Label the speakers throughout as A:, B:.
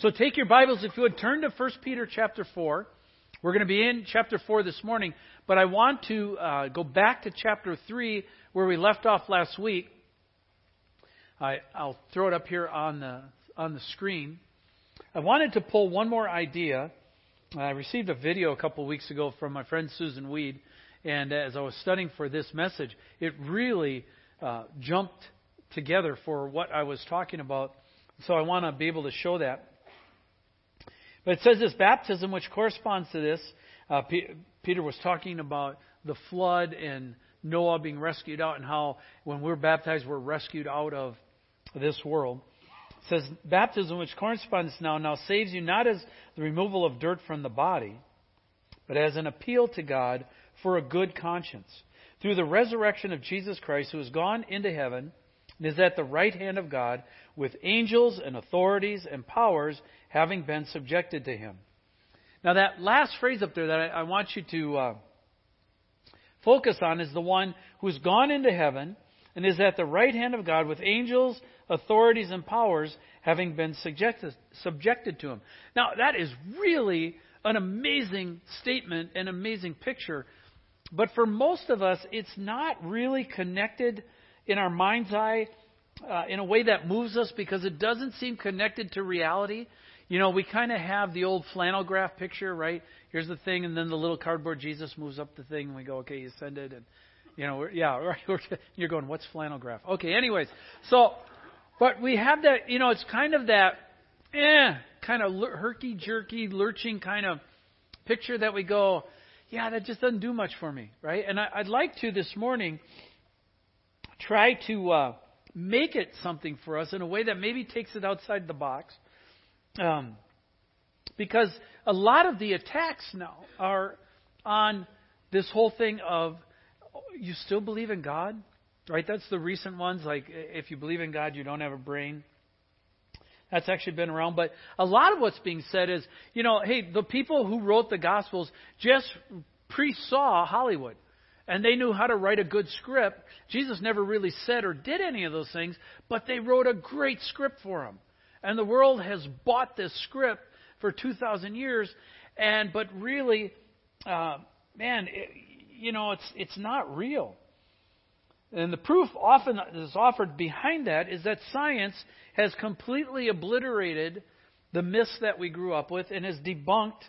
A: So take your Bibles, if you would, turn to 1 Peter chapter 4. We're going to be in chapter 4 this morning, but I want to uh, go back to chapter 3 where we left off last week. I, I'll throw it up here on the, on the screen. I wanted to pull one more idea. I received a video a couple of weeks ago from my friend Susan Weed, and as I was studying for this message, it really uh, jumped together for what I was talking about. So I want to be able to show that. But it says this baptism, which corresponds to this. Uh, P- Peter was talking about the flood and Noah being rescued out, and how when we're baptized, we're rescued out of this world. It says baptism, which corresponds now, now saves you not as the removal of dirt from the body, but as an appeal to God for a good conscience through the resurrection of Jesus Christ, who has gone into heaven and is at the right hand of God, with angels and authorities and powers having been subjected to him. Now, that last phrase up there that I, I want you to uh, focus on is the one who's gone into heaven and is at the right hand of God, with angels, authorities, and powers having been subjected, subjected to him. Now, that is really an amazing statement, an amazing picture but for most of us, it's not really connected in our mind's eye uh, in a way that moves us because it doesn't seem connected to reality. You know, we kind of have the old flannel graph picture, right? Here's the thing, and then the little cardboard Jesus moves up the thing, and we go, okay, you send it, and you know, yeah, right. You're going, what's flannel graph? Okay, anyways, so, but we have that, you know, it's kind of that, eh, kind of herky jerky, lurching kind of picture that we go, yeah, that just doesn't do much for me, right? And I, would like to this morning try to uh, make it something for us in a way that maybe takes it outside the box. Um, because a lot of the attacks now are on this whole thing of you still believe in God, right? That's the recent ones. Like if you believe in God, you don't have a brain. That's actually been around. But a lot of what's being said is, you know, hey, the people who wrote the Gospels just pre saw Hollywood. And they knew how to write a good script. Jesus never really said or did any of those things, but they wrote a great script for him. And the world has bought this script for 2,000 years. And, but really, uh, man, it, you know, it's, it's not real. And the proof often is offered behind that is that science has completely obliterated the myths that we grew up with and has debunked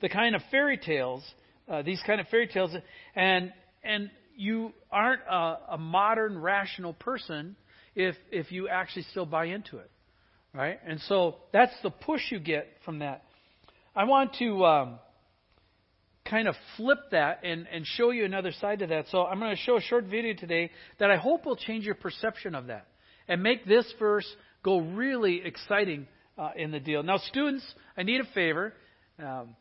A: the kind of fairy tales, uh, these kind of fairy tales, and and you aren't a, a modern rational person if if you actually still buy into it, right? And so that's the push you get from that. I want to um, kind of flip that and, and show you another side to that. So I'm going to show a short video today that I hope will change your perception of that and make this verse go really exciting uh, in the deal. Now, students, I need a favor. Um,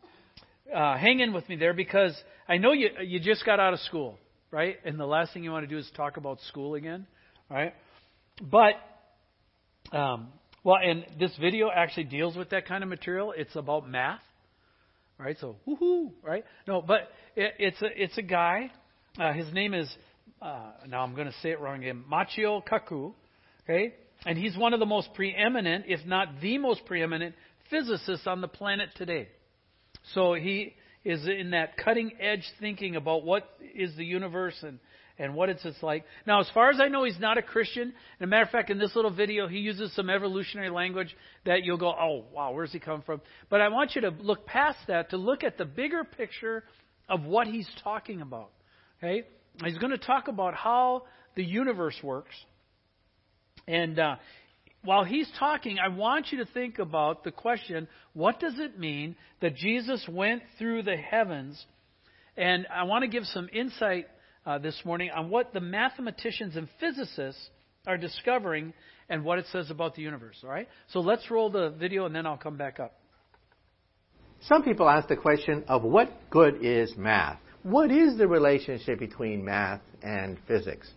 A: uh, hang in with me there because I know you you just got out of school, right? And the last thing you want to do is talk about school again, right? But um, well, and this video actually deals with that kind of material. It's about math, right? So woohoo, right? No, but it, it's a it's a guy. Uh, his name is uh, now I'm going to say it wrong again. Machio Kaku, okay? And he's one of the most preeminent, if not the most preeminent, physicists on the planet today. So he is in that cutting edge thinking about what is the universe and and what it's, it's like. Now, as far as I know, he's not a Christian. And a matter of fact, in this little video, he uses some evolutionary language that you'll go, oh, wow, where's he come from? But I want you to look past that to look at the bigger picture of what he's talking about. Okay? He's going to talk about how the universe works. And uh, while he's talking, I want you to think about the question what does it mean that Jesus went through the heavens? And I want to give some insight uh, this morning on what the mathematicians and physicists are discovering and what it says about the universe. All right? So let's roll the video and then I'll come back up.
B: Some people ask the question of what good is math? What is the relationship between math and physics?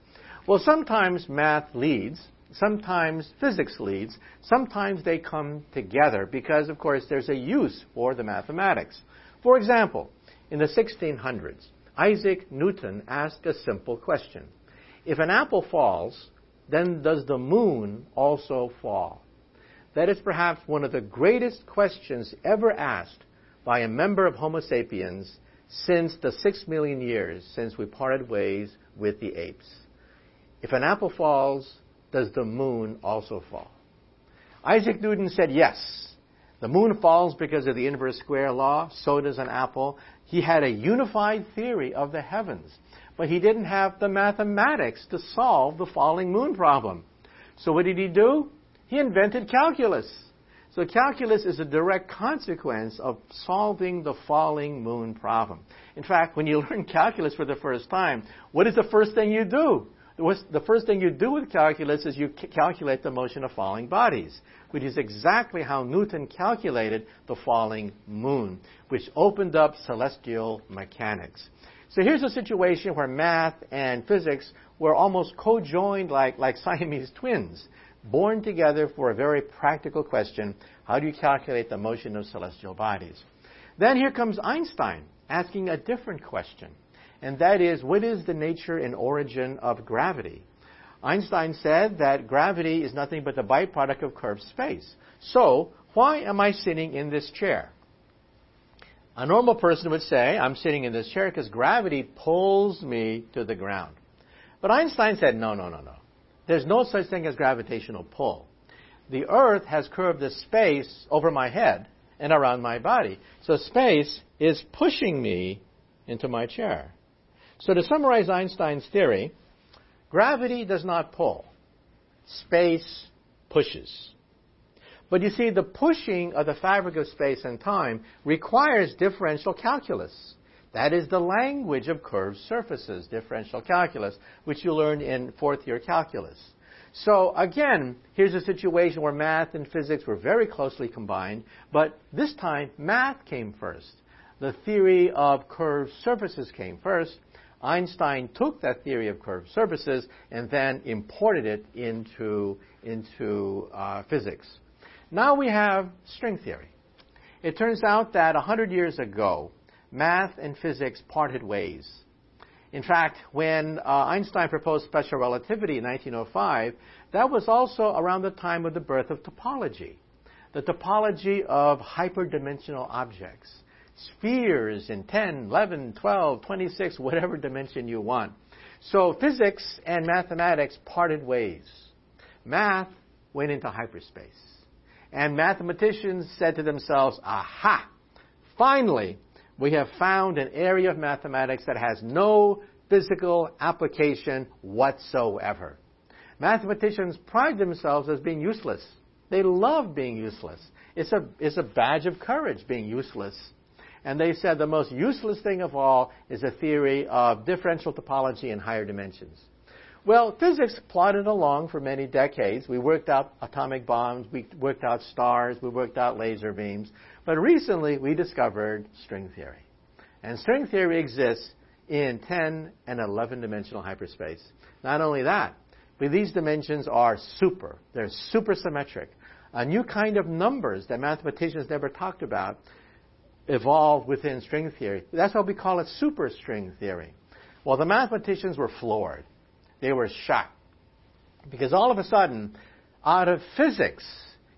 B: Well, sometimes math leads sometimes physics leads, sometimes they come together because, of course, there's a use for the mathematics. For example, in the 1600s, Isaac Newton asked a simple question If an apple falls, then does the moon also fall? that is perhaps one of the greatest questions ever asked by a member of Homo sapiens since the six million years since we parted ways with the apes. If an apple falls, does the moon also fall? Isaac Newton said yes. The moon falls because of the inverse square law, so does an apple. He had a unified theory of the heavens, but he didn't have the mathematics to solve the falling moon problem. So what did he do? He invented calculus. So calculus is a direct consequence of solving the falling moon problem. In fact, when you learn calculus for the first time, what is the first thing you do? The first thing you do with calculus is you calculate the motion of falling bodies, which is exactly how Newton calculated the falling moon, which opened up celestial mechanics. So here's a situation where math and physics were almost co-joined like, like Siamese twins born together for a very practical question how do you calculate the motion of celestial bodies? Then here comes Einstein asking a different question, and that is what is the nature and origin of gravity? Einstein said that gravity is nothing but the byproduct of curved space. So, why am I sitting in this chair? A normal person would say, I'm sitting in this chair because gravity pulls me to the ground. But Einstein said, no, no, no, no. There's no such thing as gravitational pull. The earth has curved the space over my head and around my body. So space is pushing me into my chair. So to summarize Einstein's theory, gravity does not pull. Space pushes. But you see, the pushing of the fabric of space and time requires differential calculus. That is the language of curved surfaces, differential calculus, which you learned in fourth year calculus. So again, here's a situation where math and physics were very closely combined, but this time math came first. The theory of curved surfaces came first. Einstein took that theory of curved surfaces and then imported it into, into uh, physics. Now we have string theory. It turns out that 100 years ago, math and physics parted ways. In fact, when uh, Einstein proposed special relativity in 1905, that was also around the time of the birth of topology. The topology of hyperdimensional objects, spheres in 10, 11, 12, 26, whatever dimension you want. So physics and mathematics parted ways. Math went into hyperspace. And mathematicians said to themselves, aha, finally, we have found an area of mathematics that has no physical application whatsoever. Mathematicians pride themselves as being useless. They love being useless. It's a, it's a badge of courage being useless. And they said the most useless thing of all is a theory of differential topology in higher dimensions. Well, physics plodded along for many decades. We worked out atomic bombs, we worked out stars, we worked out laser beams. But recently we discovered string theory. And string theory exists in 10 and 11 dimensional hyperspace. Not only that, but these dimensions are super. They're supersymmetric. A new kind of numbers that mathematicians never talked about evolved within string theory. That's why we call it superstring theory. Well, the mathematicians were floored. They were shocked. Because all of a sudden, out of physics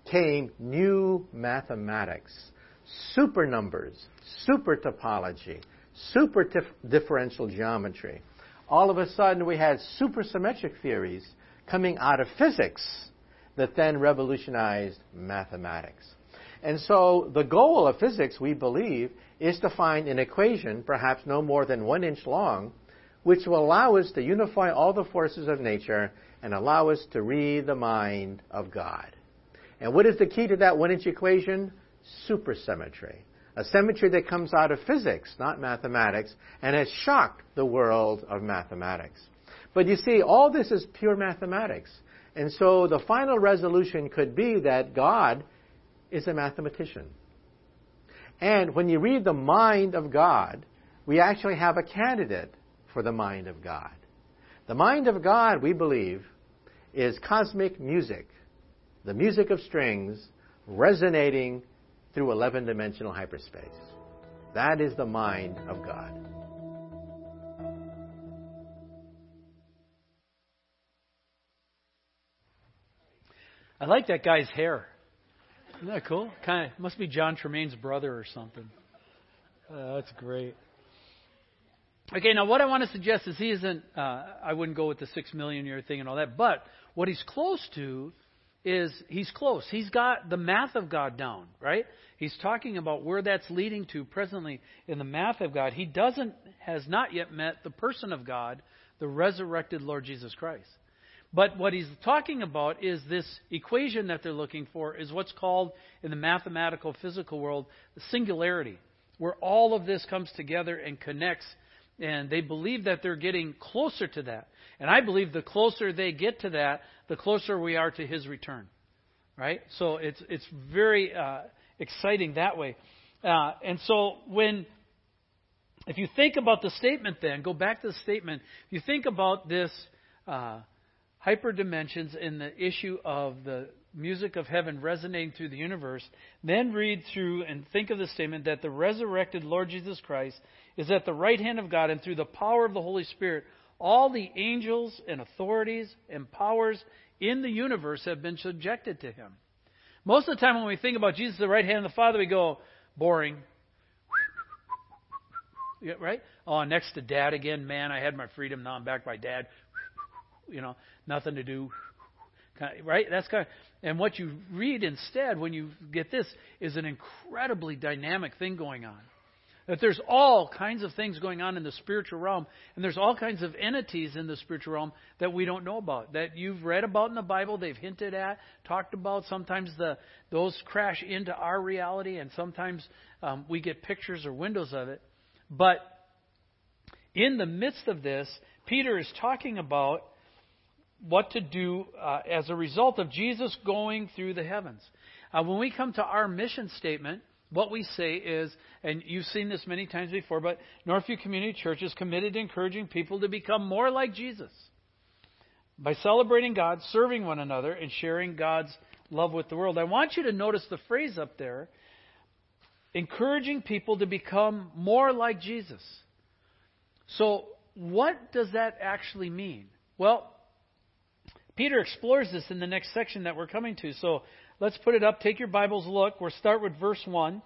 B: came new mathematics, super numbers, super topology, super differential geometry. All of a sudden, we had supersymmetric theories coming out of physics that then revolutionized mathematics. And so the goal of physics, we believe, is to find an equation, perhaps no more than one inch long, which will allow us to unify all the forces of nature and allow us to read the mind of God. And what is the key to that one inch equation? Supersymmetry. A symmetry that comes out of physics, not mathematics, and has shocked the world of mathematics. But you see, all this is pure mathematics. And so the final resolution could be that God is a mathematician. And when you read the mind of God, we actually have a candidate for the mind of God. The mind of God, we believe, is cosmic music, the music of strings resonating through 11 dimensional hyperspace. That is the mind of God.
A: I like that guy's hair. Isn't that cool? Kind of must be John Tremaine's brother or something. Uh, that's great. Okay, now what I want to suggest is he isn't. Uh, I wouldn't go with the six million year thing and all that, but what he's close to is he's close. He's got the math of God down, right? He's talking about where that's leading to presently in the math of God. He doesn't has not yet met the person of God, the resurrected Lord Jesus Christ. But what he's talking about is this equation that they're looking for is what's called in the mathematical physical world the singularity, where all of this comes together and connects and they believe that they're getting closer to that. And I believe the closer they get to that, the closer we are to his return. Right? So it's it's very uh, exciting that way. Uh, and so when if you think about the statement then, go back to the statement, if you think about this uh, hyperdimensions in the issue of the music of heaven resonating through the universe, then read through and think of the statement that the resurrected Lord Jesus Christ is at the right hand of God, and through the power of the Holy Spirit, all the angels and authorities and powers in the universe have been subjected to him. Most of the time, when we think about Jesus at the right hand of the Father, we go, boring. Yeah, right? Oh, next to dad again, man, I had my freedom, now I'm back by dad. You know, nothing to do. Right? That's kind of, and what you read instead when you get this is an incredibly dynamic thing going on. That there's all kinds of things going on in the spiritual realm, and there's all kinds of entities in the spiritual realm that we don't know about, that you've read about in the Bible, they've hinted at, talked about. Sometimes the those crash into our reality, and sometimes um, we get pictures or windows of it. But in the midst of this, Peter is talking about what to do uh, as a result of Jesus going through the heavens. Uh, when we come to our mission statement, what we say is, and you've seen this many times before, but Northview Community Church is committed to encouraging people to become more like Jesus by celebrating God, serving one another, and sharing God's love with the world. I want you to notice the phrase up there encouraging people to become more like Jesus. So, what does that actually mean? Well, Peter explores this in the next section that we're coming to. So, Let's put it up. Take your Bibles, look. We'll start with verse 1.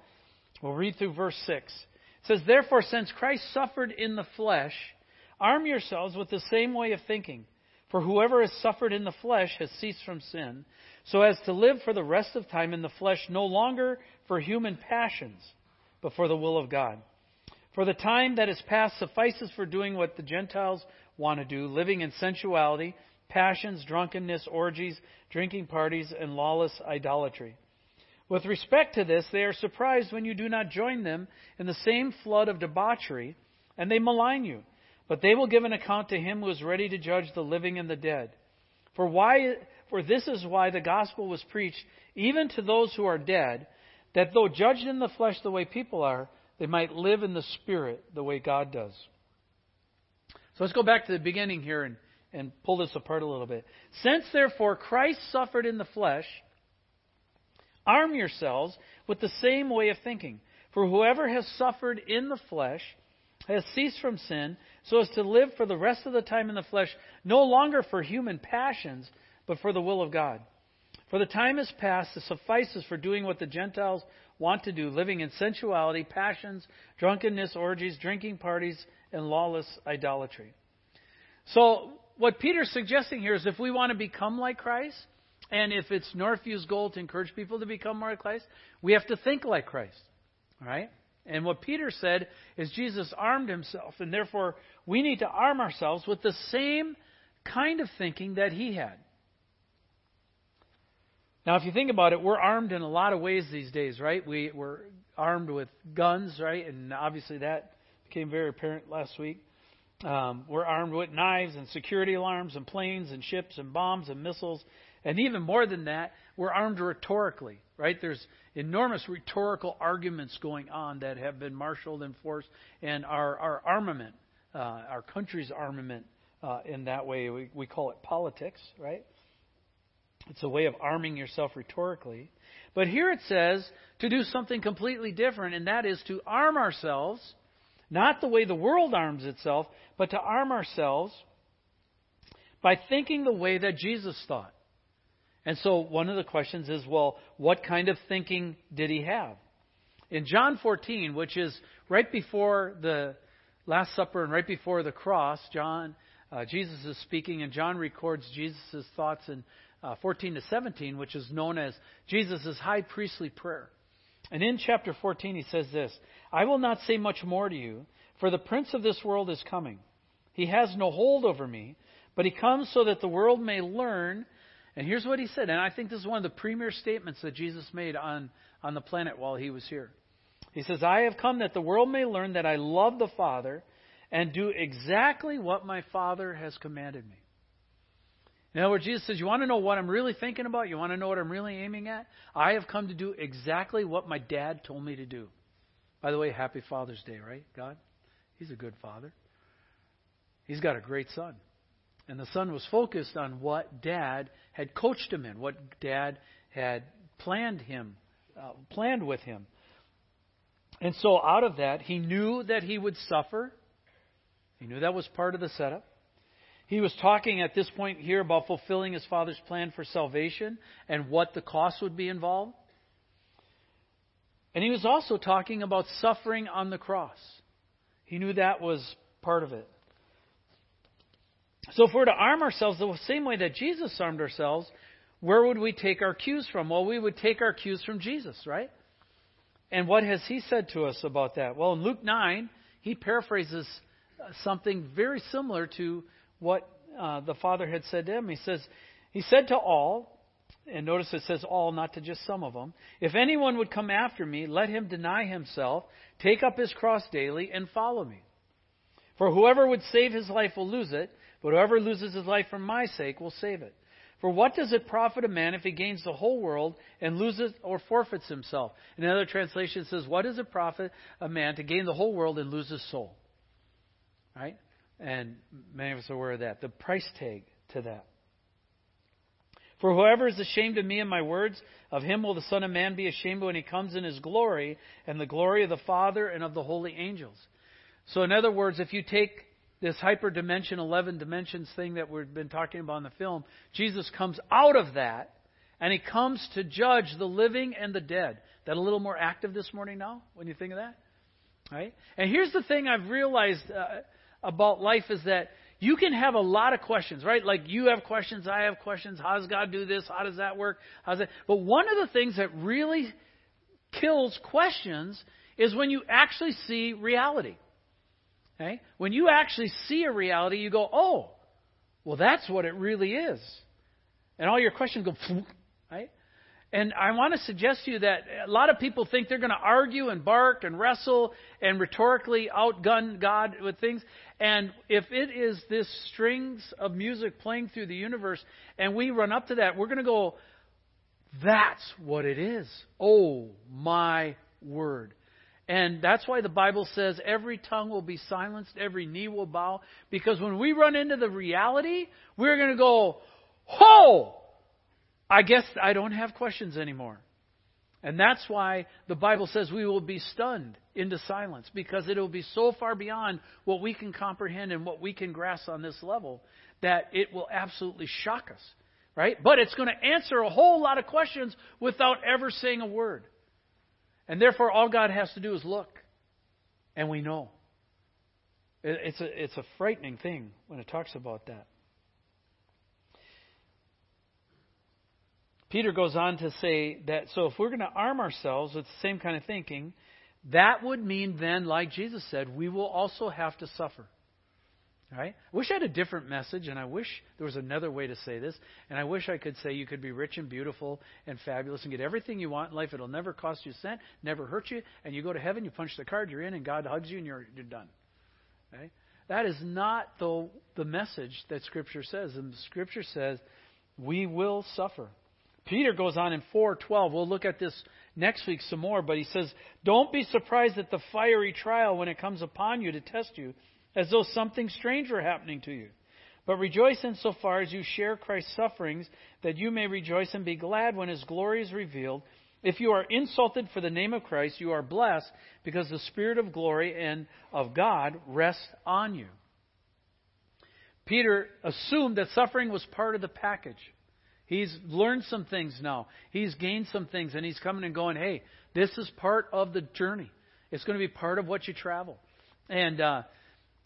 A: We'll read through verse 6. It says, Therefore, since Christ suffered in the flesh, arm yourselves with the same way of thinking. For whoever has suffered in the flesh has ceased from sin, so as to live for the rest of time in the flesh, no longer for human passions, but for the will of God. For the time that is past suffices for doing what the Gentiles want to do, living in sensuality passions, drunkenness, orgies, drinking parties, and lawless idolatry. With respect to this, they are surprised when you do not join them in the same flood of debauchery, and they malign you. But they will give an account to him who is ready to judge the living and the dead. For why for this is why the gospel was preached even to those who are dead, that though judged in the flesh the way people are, they might live in the spirit the way God does. So let's go back to the beginning here and and pull this apart a little bit. Since therefore Christ suffered in the flesh, arm yourselves with the same way of thinking. For whoever has suffered in the flesh has ceased from sin, so as to live for the rest of the time in the flesh, no longer for human passions, but for the will of God. For the time is past that suffices for doing what the Gentiles want to do, living in sensuality, passions, drunkenness, orgies, drinking parties, and lawless idolatry. So, what Peter's suggesting here is if we want to become like Christ, and if it's Northview's goal to encourage people to become more like Christ, we have to think like Christ. All right? And what Peter said is Jesus armed himself, and therefore we need to arm ourselves with the same kind of thinking that he had. Now, if you think about it, we're armed in a lot of ways these days, right? We, we're armed with guns, right? And obviously that became very apparent last week. Um, we're armed with knives and security alarms and planes and ships and bombs and missiles. And even more than that, we're armed rhetorically, right? There's enormous rhetorical arguments going on that have been marshaled and forced, and our, our armament, uh, our country's armament, uh, in that way, we, we call it politics, right? It's a way of arming yourself rhetorically. But here it says to do something completely different, and that is to arm ourselves not the way the world arms itself, but to arm ourselves by thinking the way that Jesus thought. And so one of the questions is, well, what kind of thinking did he have? In John 14, which is right before the Last Supper and right before the cross, John, uh, Jesus is speaking, and John records Jesus' thoughts in uh, 14 to 17, which is known as Jesus' high priestly prayer. And in chapter 14, he says this I will not say much more to you, for the prince of this world is coming. He has no hold over me, but he comes so that the world may learn. And here's what he said, and I think this is one of the premier statements that Jesus made on, on the planet while he was here. He says, I have come that the world may learn that I love the Father and do exactly what my Father has commanded me. In other words, Jesus says, You want to know what I'm really thinking about? You want to know what I'm really aiming at? I have come to do exactly what my dad told me to do. By the way, happy Father's Day, right, God? He's a good father. He's got a great son. And the son was focused on what dad had coached him in, what dad had planned him, uh, planned with him. And so out of that, he knew that he would suffer. He knew that was part of the setup. He was talking at this point here about fulfilling his father's plan for salvation and what the cost would be involved. And he was also talking about suffering on the cross. He knew that was part of it. So if we're to arm ourselves the same way that Jesus armed ourselves, where would we take our cues from? Well, we would take our cues from Jesus, right? And what has he said to us about that? Well, in Luke 9, he paraphrases something very similar to what uh, the Father had said to him. He says, He said to all, and notice it says all, not to just some of them, if anyone would come after me, let him deny himself, take up his cross daily, and follow me. For whoever would save his life will lose it, but whoever loses his life for my sake will save it. For what does it profit a man if he gains the whole world and loses or forfeits himself? Another translation says, What does it profit a man to gain the whole world and lose his soul? Right? And many of us are aware of that. The price tag to that. For whoever is ashamed of me and my words, of him will the Son of Man be ashamed when he comes in his glory and the glory of the Father and of the holy angels. So, in other words, if you take this hyperdimension, 11 dimensions thing that we've been talking about in the film, Jesus comes out of that and he comes to judge the living and the dead. That a little more active this morning now when you think of that? Right? And here's the thing I've realized uh, about life is that you can have a lot of questions, right? Like you have questions, I have questions. How does God do this? How does that work? How's that? But one of the things that really kills questions is when you actually see reality. Okay? When you actually see a reality, you go, oh, well, that's what it really is. And all your questions go, right? And I want to suggest to you that a lot of people think they're going to argue and bark and wrestle and rhetorically outgun God with things. And if it is this strings of music playing through the universe and we run up to that, we're going to go, that's what it is. Oh, my word. And that's why the Bible says every tongue will be silenced, every knee will bow. Because when we run into the reality, we're going to go, Ho! I guess I don't have questions anymore. And that's why the Bible says we will be stunned into silence, because it will be so far beyond what we can comprehend and what we can grasp on this level that it will absolutely shock us. Right? But it's going to answer a whole lot of questions without ever saying a word. And therefore, all God has to do is look. And we know. It's a, it's a frightening thing when it talks about that. Peter goes on to say that so if we're going to arm ourselves with the same kind of thinking, that would mean then, like Jesus said, we will also have to suffer. Right? I wish I had a different message, and I wish there was another way to say this. And I wish I could say you could be rich and beautiful and fabulous and get everything you want in life. It'll never cost you a cent, never hurt you, and you go to heaven, you punch the card, you're in, and God hugs you, and you're, you're done. Okay? That is not the, the message that Scripture says. And Scripture says we will suffer. Peter goes on in 4:12. We'll look at this next week some more, but he says, "Don't be surprised at the fiery trial when it comes upon you to test you." as though something strange were happening to you. But rejoice insofar as you share Christ's sufferings, that you may rejoice and be glad when his glory is revealed. If you are insulted for the name of Christ, you are blessed because the Spirit of glory and of God rests on you. Peter assumed that suffering was part of the package. He's learned some things now. He's gained some things, and he's coming and going, hey, this is part of the journey. It's going to be part of what you travel. And, uh,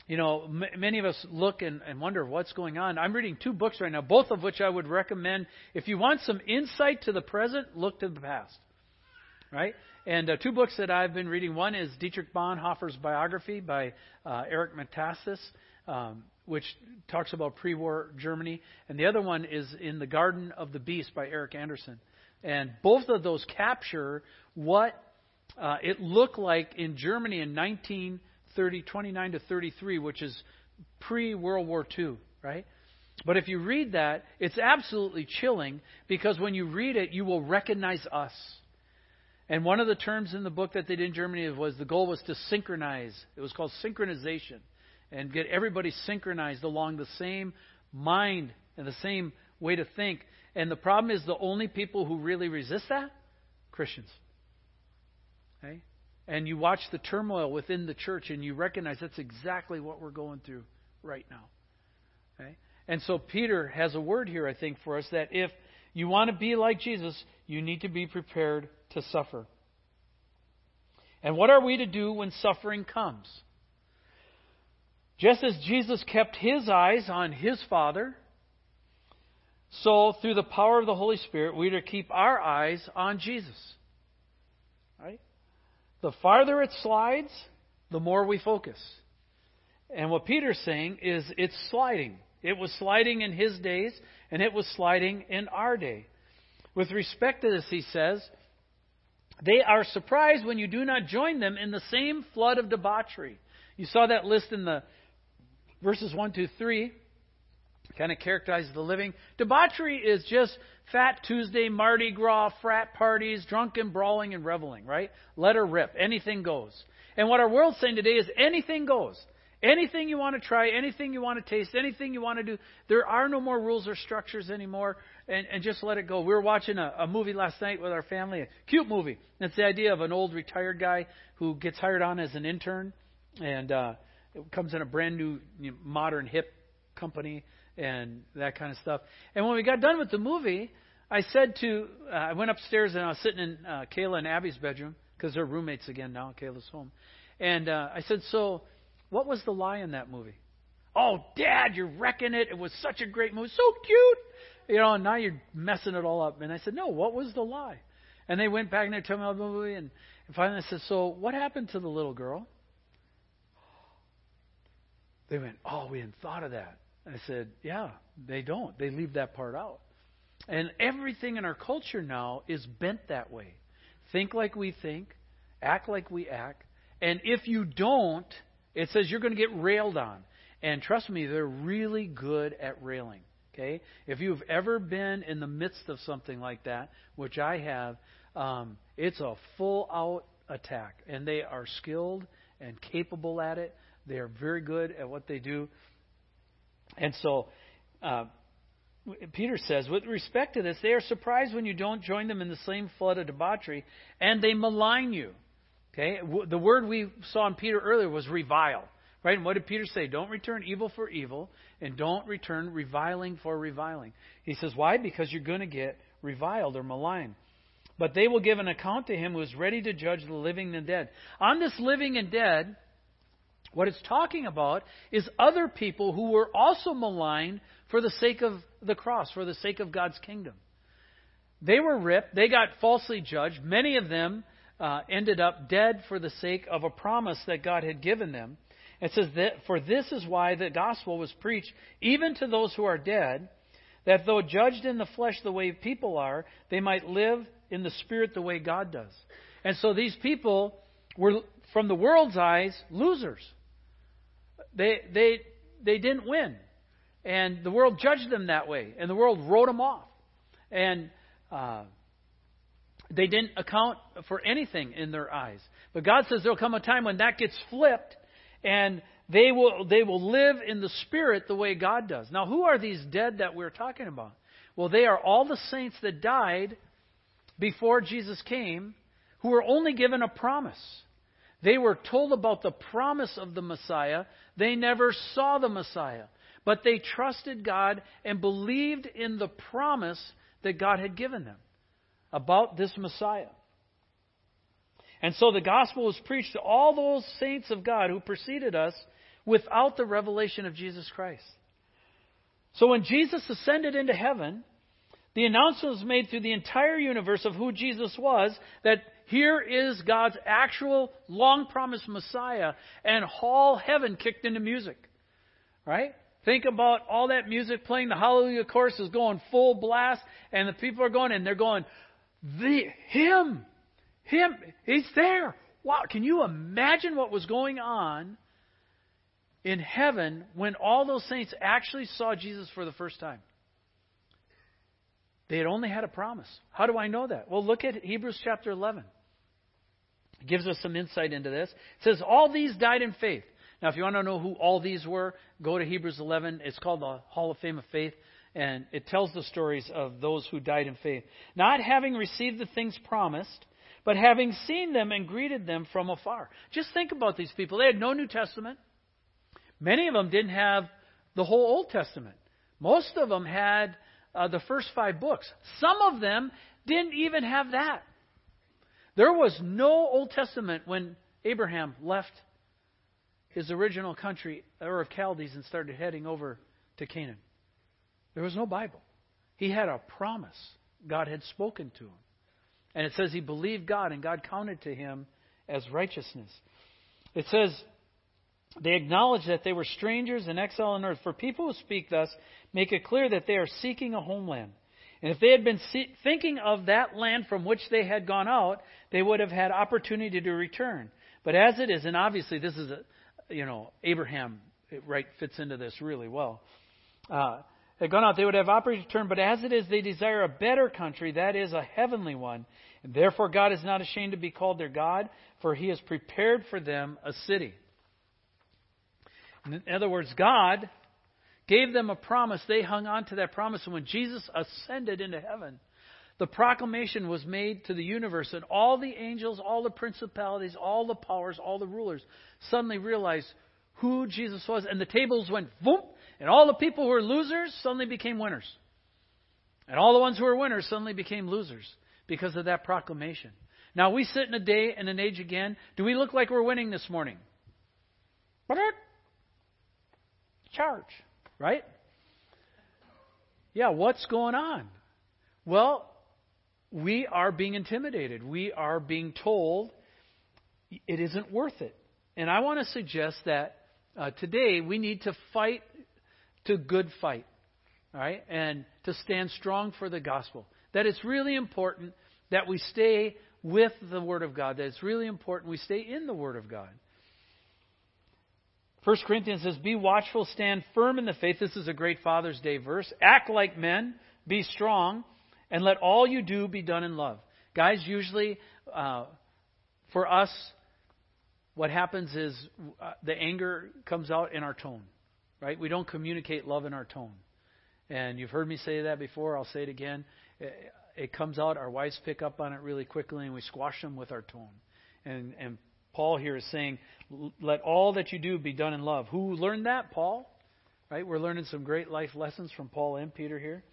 A: you know, m- many of us look and, and wonder what's going on. I'm reading two books right now, both of which I would recommend. If you want some insight to the present, look to the past. Right? And uh, two books that I've been reading. One is Dietrich Bonhoeffer's biography by uh, Eric Metaxas. Um, which talks about pre-war Germany, and the other one is in the Garden of the Beast by Eric Anderson. And both of those capture what uh, it looked like in Germany in 1930, 29 to 33, which is pre-World War II, right? But if you read that, it's absolutely chilling because when you read it, you will recognize us. And one of the terms in the book that they did in Germany was the goal was to synchronize. It was called synchronization and get everybody synchronized along the same mind and the same way to think. And the problem is the only people who really resist that? Christians. Okay? And you watch the turmoil within the church and you recognize that's exactly what we're going through right now. Okay? And so Peter has a word here, I think, for us that if you want to be like Jesus, you need to be prepared to suffer. And what are we to do when suffering comes? Just as Jesus kept his eyes on his Father, so through the power of the Holy Spirit, we are to keep our eyes on Jesus. Right? The farther it slides, the more we focus. And what Peter's saying is it's sliding. It was sliding in his days, and it was sliding in our day. With respect to this, he says, they are surprised when you do not join them in the same flood of debauchery. You saw that list in the verses 1 to 3 kind of characterizes the living. Debauchery is just Fat Tuesday, Mardi Gras, frat parties, drunken brawling and reveling, right? Let her rip. Anything goes. And what our world's saying today is anything goes. Anything you want to try, anything you want to taste, anything you want to do. There are no more rules or structures anymore, and, and just let it go. We were watching a, a movie last night with our family, a cute movie. It's the idea of an old retired guy who gets hired on as an intern, and uh, it comes in a brand new, you know, modern, hip company and that kind of stuff. And when we got done with the movie, I said to, uh, I went upstairs and I was sitting in uh, Kayla and Abby's bedroom because they're roommates again now. Kayla's home, and uh, I said, "So, what was the lie in that movie?" Oh, Dad, you're wrecking it. It was such a great movie, so cute. You know, and now you're messing it all up. And I said, No, what was the lie? And they went back and they told me the movie, and, and finally I said, So, what happened to the little girl? They went, Oh, we hadn't thought of that. I said, Yeah, they don't. They leave that part out. And everything in our culture now is bent that way. Think like we think, act like we act. And if you don't, it says you're going to get railed on. And trust me, they're really good at railing. Okay? If you've ever been in the midst of something like that, which I have, um, it's a full out attack. And they are skilled and capable at it. They are very good at what they do. And so, uh, Peter says, with respect to this, they are surprised when you don't join them in the same flood of debauchery, and they malign you. Okay? The word we saw in Peter earlier was revile. Right? And what did Peter say? Don't return evil for evil, and don't return reviling for reviling. He says, why? Because you're going to get reviled or maligned. But they will give an account to him who is ready to judge the living and the dead. On this living and dead, what it's talking about is other people who were also maligned for the sake of the cross, for the sake of God's kingdom. They were ripped, they got falsely judged. Many of them uh, ended up dead for the sake of a promise that God had given them. It says that, For this is why the gospel was preached even to those who are dead, that though judged in the flesh the way people are, they might live in the spirit the way God does. And so these people were, from the world's eyes, losers. They, they, they didn't win. And the world judged them that way. And the world wrote them off. And uh, they didn't account for anything in their eyes. But God says there'll come a time when that gets flipped and they will, they will live in the Spirit the way God does. Now, who are these dead that we're talking about? Well, they are all the saints that died before Jesus came who were only given a promise. They were told about the promise of the Messiah. They never saw the Messiah. But they trusted God and believed in the promise that God had given them about this Messiah. And so the gospel was preached to all those saints of God who preceded us without the revelation of Jesus Christ. So when Jesus ascended into heaven, the announcement was made through the entire universe of who Jesus was, that here is God's actual long promised Messiah, and all heaven kicked into music. Right? Think about all that music playing. The Hallelujah chorus is going full blast, and the people are going, and they're going, the, Him! Him! He's there! Wow, can you imagine what was going on in heaven when all those saints actually saw Jesus for the first time? They had only had a promise. How do I know that? Well, look at Hebrews chapter 11. Gives us some insight into this. It says, All these died in faith. Now, if you want to know who all these were, go to Hebrews 11. It's called the Hall of Fame of Faith, and it tells the stories of those who died in faith. Not having received the things promised, but having seen them and greeted them from afar. Just think about these people. They had no New Testament. Many of them didn't have the whole Old Testament. Most of them had uh, the first five books. Some of them didn't even have that. There was no Old Testament when Abraham left his original country, Ur of Chaldees, and started heading over to Canaan. There was no Bible. He had a promise God had spoken to him. And it says he believed God, and God counted to him as righteousness. It says they acknowledged that they were strangers and exile on earth. For people who speak thus make it clear that they are seeking a homeland. And if they had been see- thinking of that land from which they had gone out, they would have had opportunity to return. But as it is, and obviously this is a, you know, Abraham it right fits into this really well. Uh, had gone out, they would have opportunity to return. But as it is, they desire a better country, that is, a heavenly one. And therefore, God is not ashamed to be called their God, for He has prepared for them a city. In other words, God gave them a promise. They hung on to that promise. And when Jesus ascended into heaven, the proclamation was made to the universe, and all the angels, all the principalities, all the powers, all the rulers suddenly realized who Jesus was. And the tables went boom, and all the people who were losers suddenly became winners. And all the ones who were winners suddenly became losers because of that proclamation. Now, we sit in a day and an age again. Do we look like we're winning this morning? Charge, right? Yeah, what's going on? Well, we are being intimidated. We are being told it isn't worth it. And I want to suggest that uh, today we need to fight to good fight, all right, and to stand strong for the gospel. That it's really important that we stay with the Word of God. That it's really important we stay in the Word of God. 1 Corinthians says, Be watchful, stand firm in the faith. This is a great Father's Day verse. Act like men, be strong, and let all you do be done in love. Guys, usually uh, for us, what happens is uh, the anger comes out in our tone, right? We don't communicate love in our tone. And you've heard me say that before. I'll say it again. It, it comes out. Our wives pick up on it really quickly, and we squash them with our tone. And, and Paul here is saying, let all that you do be done in love. Who learned that? Paul. Right? We're learning some great life lessons from Paul and Peter here.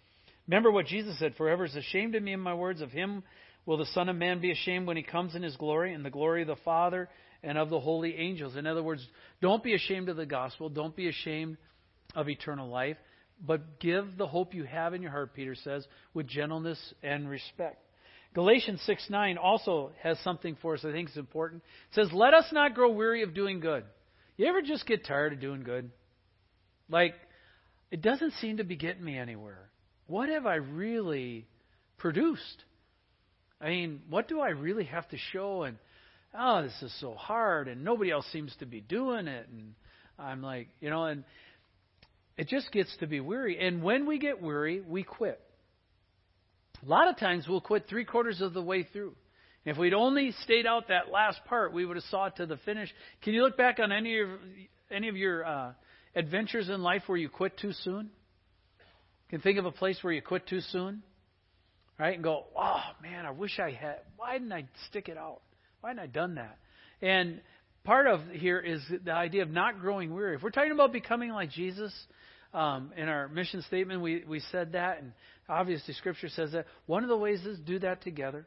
A: Remember what Jesus said, For whoever is ashamed of me and my words, of him will the Son of Man be ashamed when he comes in his glory, and the glory of the Father and of the holy angels. In other words, don't be ashamed of the gospel. Don't be ashamed of eternal life. But give the hope you have in your heart, Peter says, with gentleness and respect. Galatians 6 9 also has something for us I think is important. It says, Let us not grow weary of doing good. You ever just get tired of doing good? Like, it doesn't seem to be getting me anywhere. What have I really produced? I mean, what do I really have to show? And, oh, this is so hard, and nobody else seems to be doing it. And I'm like, you know, and it just gets to be weary. And when we get weary, we quit. A lot of times we'll quit three quarters of the way through. If we'd only stayed out that last part, we would have saw it to the finish. Can you look back on any of any of your uh, adventures in life where you quit too soon? Can think of a place where you quit too soon, right? And go, oh man, I wish I had. Why didn't I stick it out? Why hadn't I done that? And part of here is the idea of not growing weary. If we're talking about becoming like Jesus, um, in our mission statement, we, we said that, and obviously Scripture says that. One of the ways is do that together,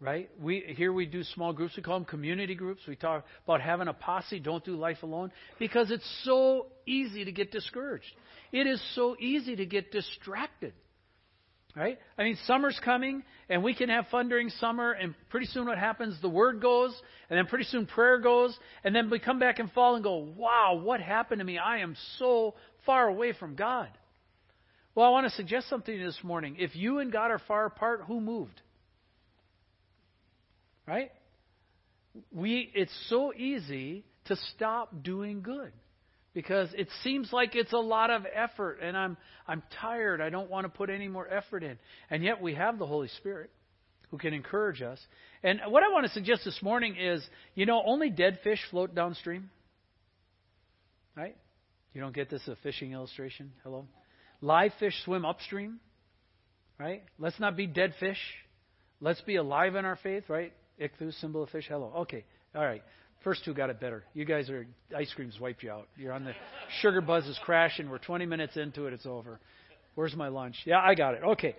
A: right? We here we do small groups. We call them community groups. We talk about having a posse. Don't do life alone because it's so easy to get discouraged. It is so easy to get distracted. Right? I mean, summer's coming, and we can have fun during summer, and pretty soon what happens? The word goes, and then pretty soon prayer goes, and then we come back in fall and go, wow, what happened to me? I am so far away from God. Well, I want to suggest something this morning. If you and God are far apart, who moved? Right? We it's so easy to stop doing good because it seems like it's a lot of effort and I'm I'm tired. I don't want to put any more effort in. And yet we have the Holy Spirit who can encourage us. And what I want to suggest this morning is, you know, only dead fish float downstream. Right? You don't get this a fishing illustration? Hello? Live fish swim upstream. Right? Let's not be dead fish. Let's be alive in our faith, right? Ichthus, symbol of fish. Hello. Okay. All right. First two got it better. You guys are ice cream's wiped you out. You're on the sugar buzz is crashing. We're 20 minutes into it. It's over. Where's my lunch? Yeah, I got it. Okay.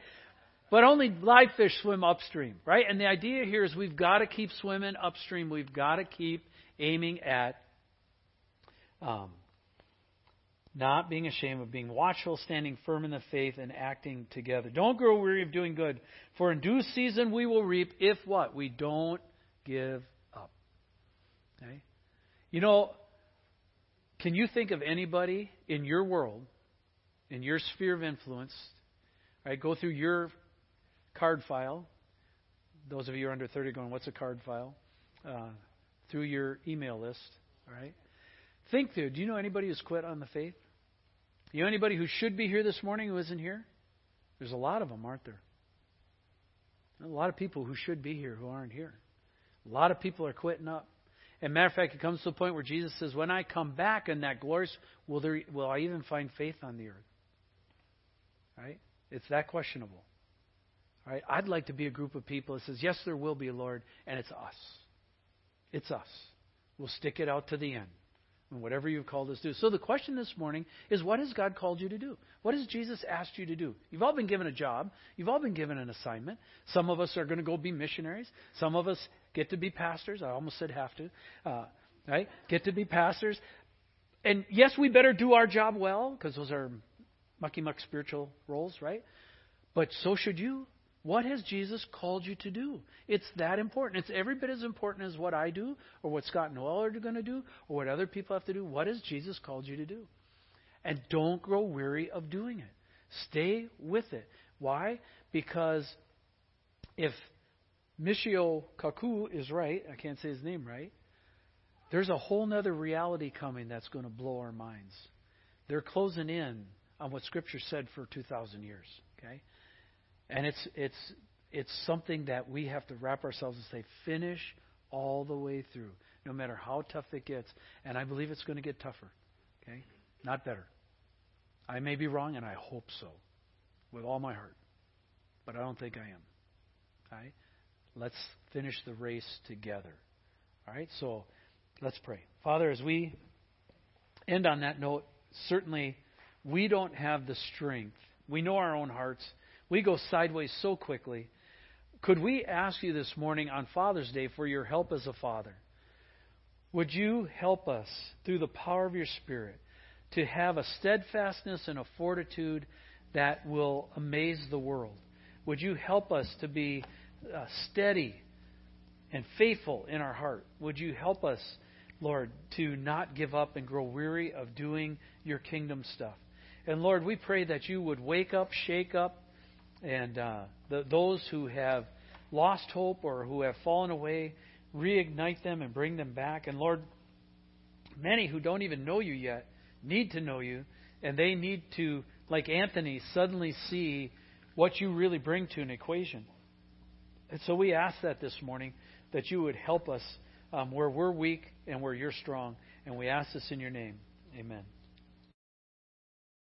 A: But only live fish swim upstream, right? And the idea here is we've got to keep swimming upstream. We've got to keep aiming at um, not being ashamed of being watchful, standing firm in the faith, and acting together. Don't grow weary of doing good, for in due season we will reap if what? We don't give. Okay? You know, can you think of anybody in your world, in your sphere of influence, right? Go through your card file. Those of you who are under 30 going, what's a card file? Uh, through your email list, all right? Think through. Do you know anybody who's quit on the faith? You know anybody who should be here this morning who isn't here? There's a lot of them, aren't there? A lot of people who should be here who aren't here. A lot of people are quitting up. And matter of fact, it comes to a point where Jesus says, "When I come back in that glorious, will there will I even find faith on the earth?" Right? It's that questionable. Right? I'd like to be a group of people that says, "Yes, there will be, Lord," and it's us. It's us. We'll stick it out to the end and whatever you've called us to do. So the question this morning is what has God called you to do? What has Jesus asked you to do? You've all been given a job. You've all been given an assignment. Some of us are going to go be missionaries. Some of us get to be pastors. I almost said have to. Uh, right? Get to be pastors. And yes, we better do our job well because those are mucky muck spiritual roles, right? But so should you. What has Jesus called you to do? It's that important. It's every bit as important as what I do, or what Scott and Noel are going to do, or what other people have to do. What has Jesus called you to do? And don't grow weary of doing it. Stay with it. Why? Because if Michio Kaku is right, I can't say his name right, there's a whole other reality coming that's going to blow our minds. They're closing in on what Scripture said for 2,000 years. Okay? And it's it's it's something that we have to wrap ourselves and say, finish all the way through, no matter how tough it gets. And I believe it's going to get tougher. Okay? Not better. I may be wrong, and I hope so, with all my heart. But I don't think I am. Right? Let's finish the race together. All right? So let's pray. Father, as we end on that note, certainly we don't have the strength. We know our own hearts. We go sideways so quickly. Could we ask you this morning on Father's Day for your help as a father? Would you help us through the power of your Spirit to have a steadfastness and a fortitude that will amaze the world? Would you help us to be uh, steady and faithful in our heart? Would you help us, Lord, to not give up and grow weary of doing your kingdom stuff? And Lord, we pray that you would wake up, shake up, and uh, the, those who have lost hope or who have fallen away, reignite them and bring them back. And Lord, many who don't even know you yet need to know you, and they need to, like Anthony, suddenly see what you really bring to an equation. And so we ask that this morning that you would help us um, where we're weak and where you're strong. And we ask this in your name. Amen.